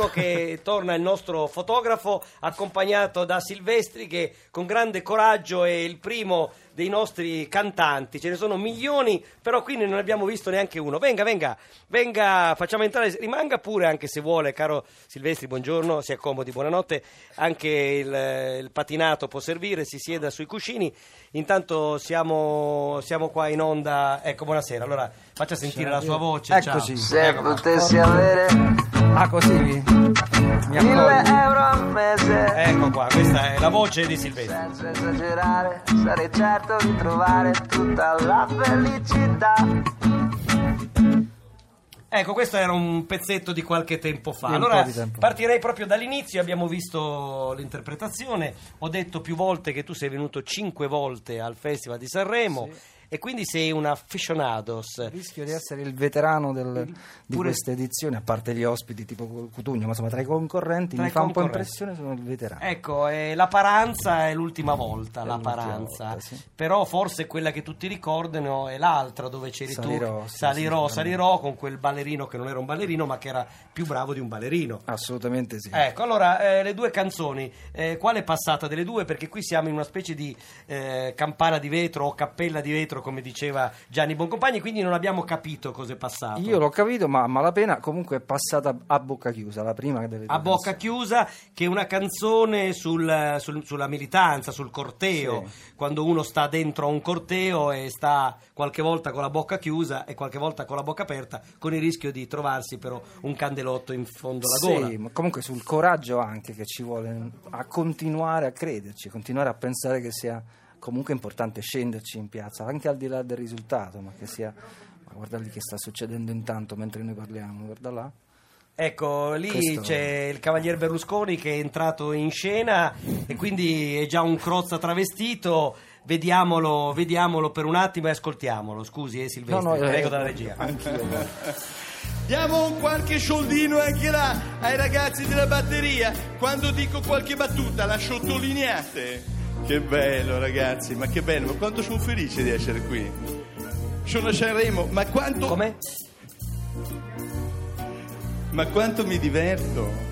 Ecco che torna il nostro fotografo accompagnato da Silvestri che con grande coraggio è il primo dei nostri cantanti. Ce ne sono milioni, però qui non ne abbiamo visto neanche uno. Venga, venga, venga, facciamo entrare, rimanga pure anche se vuole, caro Silvestri, buongiorno, si accomodi, buonanotte. Anche il, il patinato può servire, si sieda sui cuscini. Intanto siamo, siamo qua in onda. Ecco, buonasera. Allora, faccia sentire la sua voce. Eccoci. Ciao. Se Ecco potessi avere Ah, così mi, mi mille accogli. euro al mese, Ecco qua, questa è la voce di Silvestri. senza esagerare, sarei certo di trovare tutta la felicità. Ecco, questo era un pezzetto di qualche tempo fa. Allora tempo partirei proprio dall'inizio. Abbiamo visto l'interpretazione. Ho detto più volte che tu sei venuto cinque volte al Festival di Sanremo. E quindi sei un aficionados. Rischio di essere il veterano del- di Pure- questa edizione, a parte gli ospiti tipo Cutugno, ma insomma tra i concorrenti Tra mi i fa un po' impressione, sono il veterano. Ecco, eh, la Paranza è l'ultima volta, È la l'ultima Paranza. volta, sì. Però forse quella che tutti ricordano è l'altra dove c'eri Salirò, tu. sì, salirò, sì, salirò con quel ballerino che non era un ballerino, ma che era più bravo di un ballerino. Assolutamente sì. Ecco, allora eh, le due canzoni, eh, quale è passata delle due? Perché qui siamo in una specie di eh, campana di vetro o cappella di vetro, come diceva Gianni Boncompagni, quindi non abbiamo capito cosa è passato. Io l'ho capito, ma malapena comunque è passata a bocca chiusa, la prima delle due A bocca chiusa, che è una canzone sul- sul- sulla militanza, sul corteo, quando uno sta dentro a un corteo e sta qualche volta con la bocca chiusa e qualche volta con la bocca aperta, con il rischio di trovarsi però un candelotto in fondo alla gola. Sì, ma comunque sul coraggio anche che ci vuole a continuare a crederci, continuare a pensare che sia comunque importante scenderci in piazza, anche al di là del risultato, ma che sia... Ma guarda lì che sta succedendo intanto mentre noi parliamo, guarda là. Ecco, lì Questo- c'è il cavalier Berlusconi che è entrato in scena e quindi è già un crozza travestito. Vediamolo, vediamolo per un attimo e ascoltiamolo. Scusi, eh, Silvestri, No, no, eh, prego dalla regia. Anch'io. Diamo un qualche soldino anche là ai ragazzi della batteria. Quando dico qualche battuta la sottolineate. Che bello ragazzi, ma che bello, ma quanto sono felice di essere qui. Sono a Sanremo, ma quanto... Come? Ma quanto mi diverto!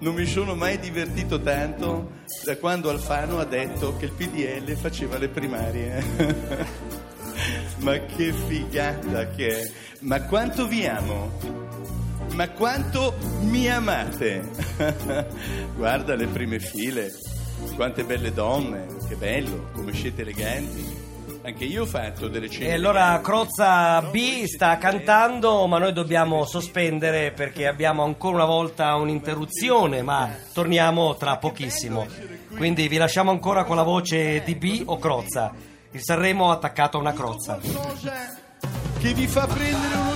Non mi sono mai divertito tanto da quando Alfano ha detto che il PDL faceva le primarie. Ma che figata che è! Ma quanto vi amo! Ma quanto mi amate! Guarda le prime file, quante belle donne, che bello, come siete eleganti. Anche io ho fatto delle cene. E allora. Crozza B sta cantando, ma noi dobbiamo sospendere perché abbiamo ancora una volta un'interruzione, ma torniamo tra pochissimo. Quindi vi lasciamo ancora con la voce di B o Crozza. Il Sanremo attaccato a una crozza. che vi fa prendere uno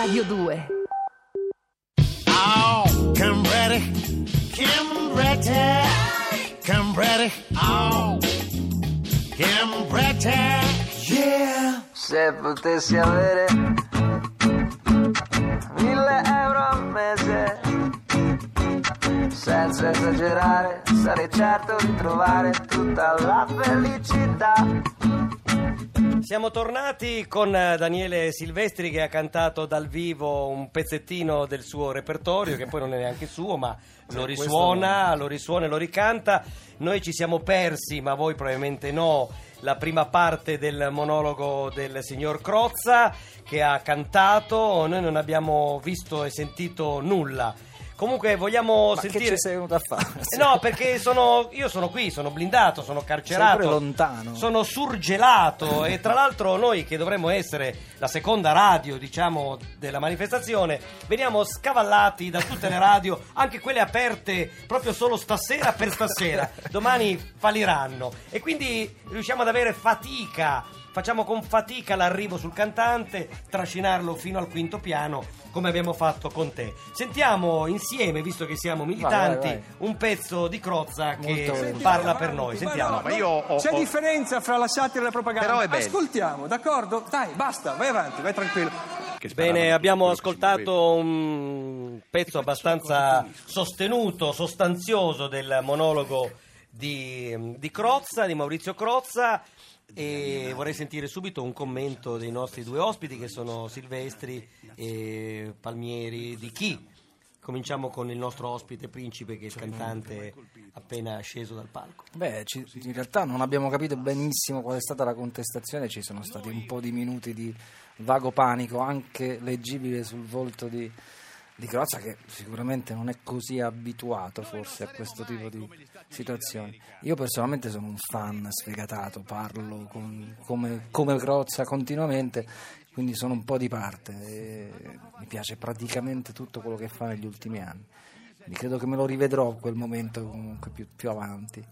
Radio 2. Oh, come ready, come ready, come ready, oh, come ready, yeah. Se potessi avere mille euro al mese, senza esagerare, sarei certo di trovare tutta la felicità. Siamo tornati con eh, Daniele Silvestri che ha cantato dal vivo un pezzettino del suo repertorio, che poi non è neanche suo, ma lo risuona, lo risuona e lo ricanta. Noi ci siamo persi, ma voi probabilmente no, la prima parte del monologo del signor Crozza che ha cantato, noi non abbiamo visto e sentito nulla. Comunque vogliamo Ma che sentire... ci sei venuto a fare? Eh No, perché sono, io sono qui, sono blindato, sono carcerato. Pure lontano. Sono surgelato e tra l'altro noi che dovremmo essere la seconda radio, diciamo, della manifestazione, veniamo scavallati da tutte le radio, anche quelle aperte proprio solo stasera per stasera. Domani falliranno e quindi riusciamo ad avere fatica facciamo con fatica l'arrivo sul cantante, trascinarlo fino al quinto piano, come abbiamo fatto con te. Sentiamo insieme, visto che siamo militanti, vai, vai. un pezzo di Crozza che volentieri. parla per noi. Sentiamo. Ma io ho- C'è ho- differenza fra la satira e la propaganda. Però è bello. Ascoltiamo, d'accordo? Dai, basta, vai avanti, vai tranquillo. Bene, abbiamo ascoltato un pezzo abbastanza sostenuto, sostanzioso del monologo di, di Crozza, di Maurizio Crozza. E vorrei sentire subito un commento dei nostri due ospiti che sono Silvestri e Palmieri di chi. Cominciamo con il nostro ospite principe che è il cantante appena sceso dal palco. Beh, ci- in realtà non abbiamo capito benissimo qual è stata la contestazione, ci sono stati un po' di minuti di vago panico, anche leggibile sul volto di, di Crozza, che sicuramente non è così abituato forse a questo tipo di situazioni. Io personalmente sono un fan sfegatato, parlo con- come, come Crozza continuamente, quindi sono un po' di parte mi piace praticamente tutto quello che fa negli ultimi anni. Quindi credo che me lo rivedrò quel momento comunque più, più avanti.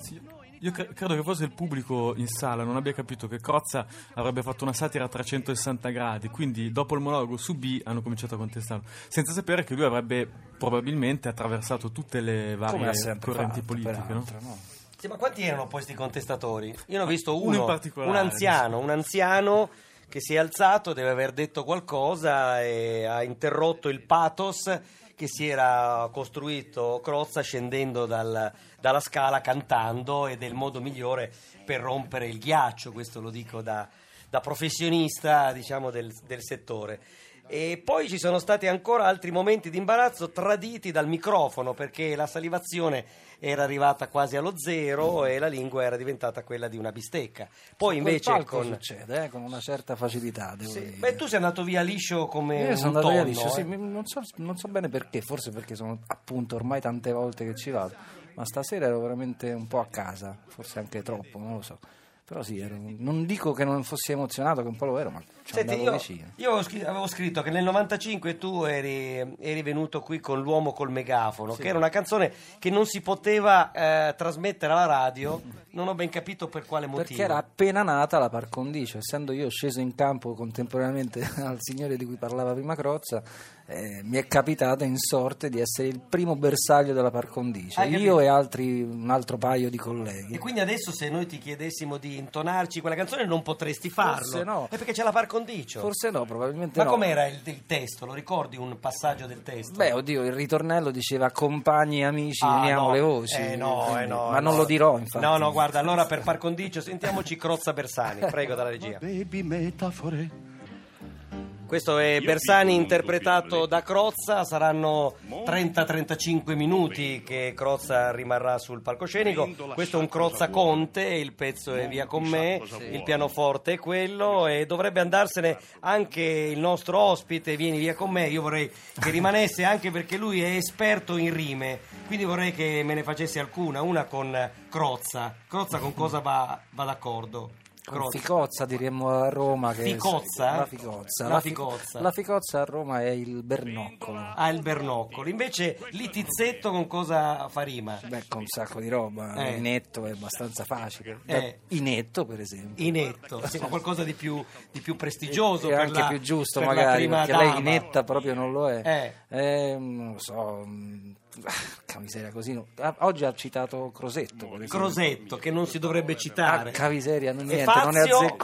Sì, io cre- credo che forse il pubblico in sala non abbia capito che Crozza avrebbe fatto una satira a 360 gradi, quindi dopo il monologo su B hanno cominciato a contestarlo, senza sapere che lui avrebbe probabilmente attraversato tutte le varie correnti fatto, politiche. no? peraltro, no? Sì, ma quanti erano poi questi contestatori? Io ne ho visto Uno uno, in particolare, un anziano, un anziano che si è alzato, deve aver detto qualcosa e ha interrotto il pathos che si era costruito Crozza scendendo dal- dalla scala cantando ed è il modo migliore per rompere il ghiaccio, questo lo dico da, da professionista diciamo, del, del settore. E poi ci sono stati ancora altri momenti di imbarazzo traditi dal microfono perché la salivazione era arrivata quasi allo zero e la lingua era diventata quella di una bistecca. Poi invece con... succede, eh, con una certa facilità, devo Sì, dire. Beh, tu sei andato via liscio come Io un sono andato via tonno, liscio, eh. sì, non, so, non so bene perché, forse perché sono appunto ormai tante volte che ci vado, ma stasera ero veramente un po' a casa, forse anche troppo, non lo so. Però sì, ero- non dico che non fossi emozionato, che un po' lo ero, ma Senti, io, io avevo, scri- avevo scritto che nel 95 tu eri, eri venuto qui con L'uomo col megafono, che era una canzone che non si poteva eh, trasmettere alla radio, non ho ben capito per quale motivo. Perché era appena nata la par condicio, essendo io sceso in campo contemporaneamente al signore di cui parlava prima Crozza, eh, mi è capitato in sorte di essere il primo bersaglio della par condicio, Hai io capito? e altri, un altro paio di colleghi. E quindi adesso se noi ti chiedessimo di intonarci quella canzone non potresti farlo. Forse no. È perché c'è la par condicio. Forse no, probabilmente Ma no. com'era il, il testo? Lo ricordi un passaggio del testo? Beh, oddio, il ritornello diceva compagni e amici, Ah, uniamo no. le voci. Eh, no, eh, no, ma non no. lo dirò, infatti. No, no, guarda, allora per par condicio sentiamoci Crozza Bersani, prego dalla regia. Baby metafore. Questo è Bersani interpretato da Crozza, saranno 30-35 minuti che Crozza rimarrà sul palcoscenico. Questo è un Crozza Conte, il pezzo è via con me, il pianoforte è quello e dovrebbe andarsene anche il nostro ospite, vieni via con me, io vorrei che rimanesse anche perché lui è esperto in rime, quindi vorrei che me ne facesse alcuna, una con Crozza. Crozza con cosa va, va d'accordo? Crozza. Ficozza diremmo a Roma che Ficozza? la Ficozza La fi- Ficozza. la Ficozza a Roma è il bernoccolo ha il bernoccolo. Invece lì Tizzetto con cosa fa rima? beh con un sacco di roba Eh. inetto è abbastanza facile Eh. inetto per esempio Inetto, sì, ma qualcosa di più, di più prestigioso. e per anche la- più giusto magari perché lei dama. inetta proprio non lo è Eh. Eh, non lo so mm, ah, che miseria così no. Ah, oggi ha citato Crosetto. Crosetto, che non si dovrebbe citare. Ah, miseria, non- E niente, non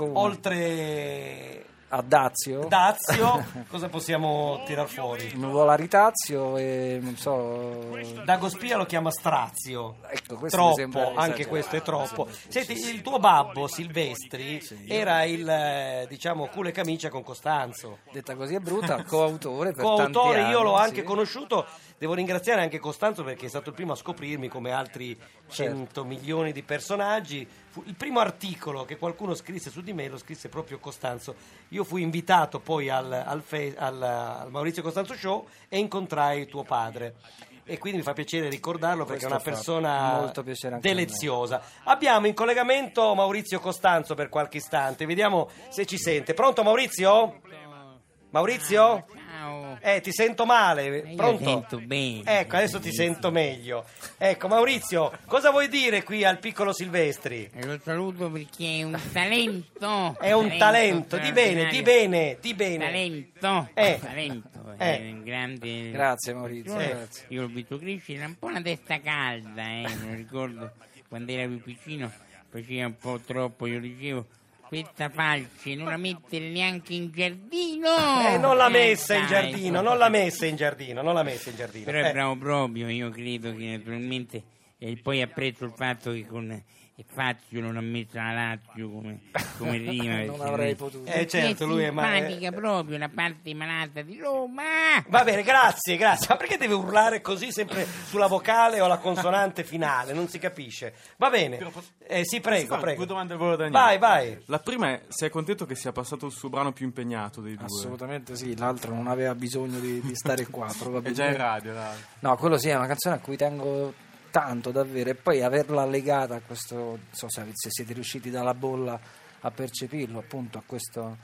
uno. oltre a Dazio Dazio, cosa possiamo tirar fuori? Volaritazio e non so Dagospia lo chiama Strazio. Ecco, questo troppo, anche questo è troppo. Senti, il tuo babbo Silvestri era il eh, diciamo culo e camicia con Costanzo. detta così è brutta coautore per coautore, io anni, l'ho sì. anche conosciuto. Devo ringraziare anche Costanzo perché è stato il primo a scoprirmi come altri Certo. 100 milioni di personaggi. Fu il primo articolo che qualcuno scrisse su di me lo scrisse proprio Costanzo. Io fui invitato poi al, al fe- al- al Maurizio Costanzo Show e incontrai tuo padre. E quindi mi fa piacere ricordarlo perché Questo è una persona deliziosa. Abbiamo in collegamento Maurizio Costanzo per qualche istante, vediamo se ci sente. Pronto Maurizio? Maurizio? Ciao. Eh, ti sento male. io Pronto? sento bene. Ecco, adesso ti sento meglio. Ecco, Maurizio, cosa vuoi dire qui al piccolo Silvestri? E lo saluto perché è un talento. È un talento, di bene, di bene, di bene. Talento. Eh. Talento. Eh. È un grande. Grazie Maurizio, Eh, grazie. Io l'ho visto crescere, era un po' una testa calda, eh, lo ricordo quando era più piccino, faceva un po' troppo, io dicevo, questa falce non la mettere neanche in giardino. Eh, non l'ha Eh, messa in giardino, non l'ha messa in giardino, non l'ha messa in giardino. Però è Eh. bravo proprio, io credo che naturalmente, e poi apprezzo il fatto che con Fazio non ha messo la Lazio come, come rima. Non avrei lui- potuto. Eh, certo, lui è ma- simpatica proprio, la parte malata di Roma. Va bene, grazie, grazie. Ma perché deve urlare così sempre sulla vocale o la consonante finale? Non si capisce. Va bene. Eh, sì, prego, prego. Due domande al volo Daniele. Vai, vai. La prima è: sei contento che sia passato il suo brano più impegnato dei due? Assolutamente sì, l'altro non aveva bisogno di, di stare qua, È probabilmente. già in radio, dai. No, quello sì, è una canzone a cui tengo tanto davvero e poi averla legata a questo, non so se siete riusciti dalla bolla a percepirlo, appunto a questo-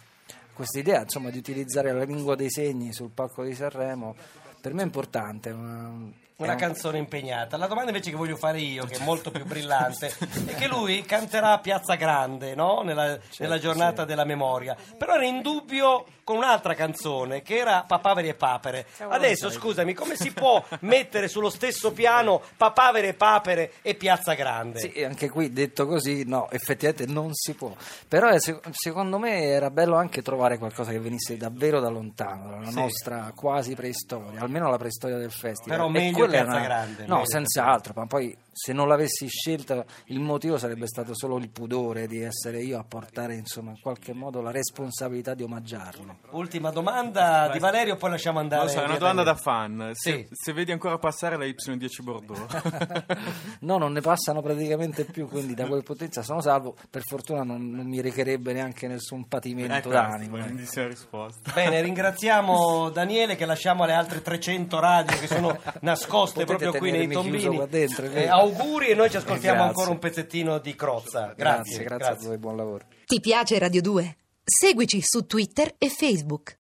questa idea insomma di utilizzare la lingua dei segni sul palco di Sanremo, per me è importante. Una, Una è un- canzone impegnata. La domanda invece che voglio fare io, che è molto più brillante, è che lui canterà a Piazza Grande, no? Nella, nella giornata della memoria. Però era in dubbio con un'altra canzone che era Papaveri e Papere. Adesso, scusami, come si può mettere sullo stesso piano Papaveri e Papere e Piazza Grande? Sì, anche qui detto così, no, effettivamente non si può. Però eh, se- secondo me era bello anche trovare qualcosa che venisse davvero da lontano, dalla Sì. nostra quasi preistoria, almeno la preistoria del festival. Però E meglio Piazza Grande, No, senz'altro, ma poi se non l'avessi scelta il motivo sarebbe stato solo il pudore di essere io a portare insomma in qualche modo la responsabilità di omaggiarlo. Ultima domanda di Valerio, poi lasciamo andare. Lo so, è una domanda da fan. Se, Sì. se vedi ancora passare la Y10 Bordeaux. No, non ne passano praticamente più, quindi da quel vista sono salvo. Per fortuna non, non mi recherebbe neanche nessun patimento ecco, d'animo. ecco. grandissima risposta. Bene, ringraziamo Daniele che lasciamo alle altre 300 radio che sono nascoste Potete proprio qui nei tenermi chiuso tombini. qua dentro. Eh, auguri e noi ci ascoltiamo Grazie. ancora un pezzettino di Crozza. Grazie, Grazie, grazie a voi, buon lavoro. Ti piace Radio 2? Seguici su Twitter e Facebook.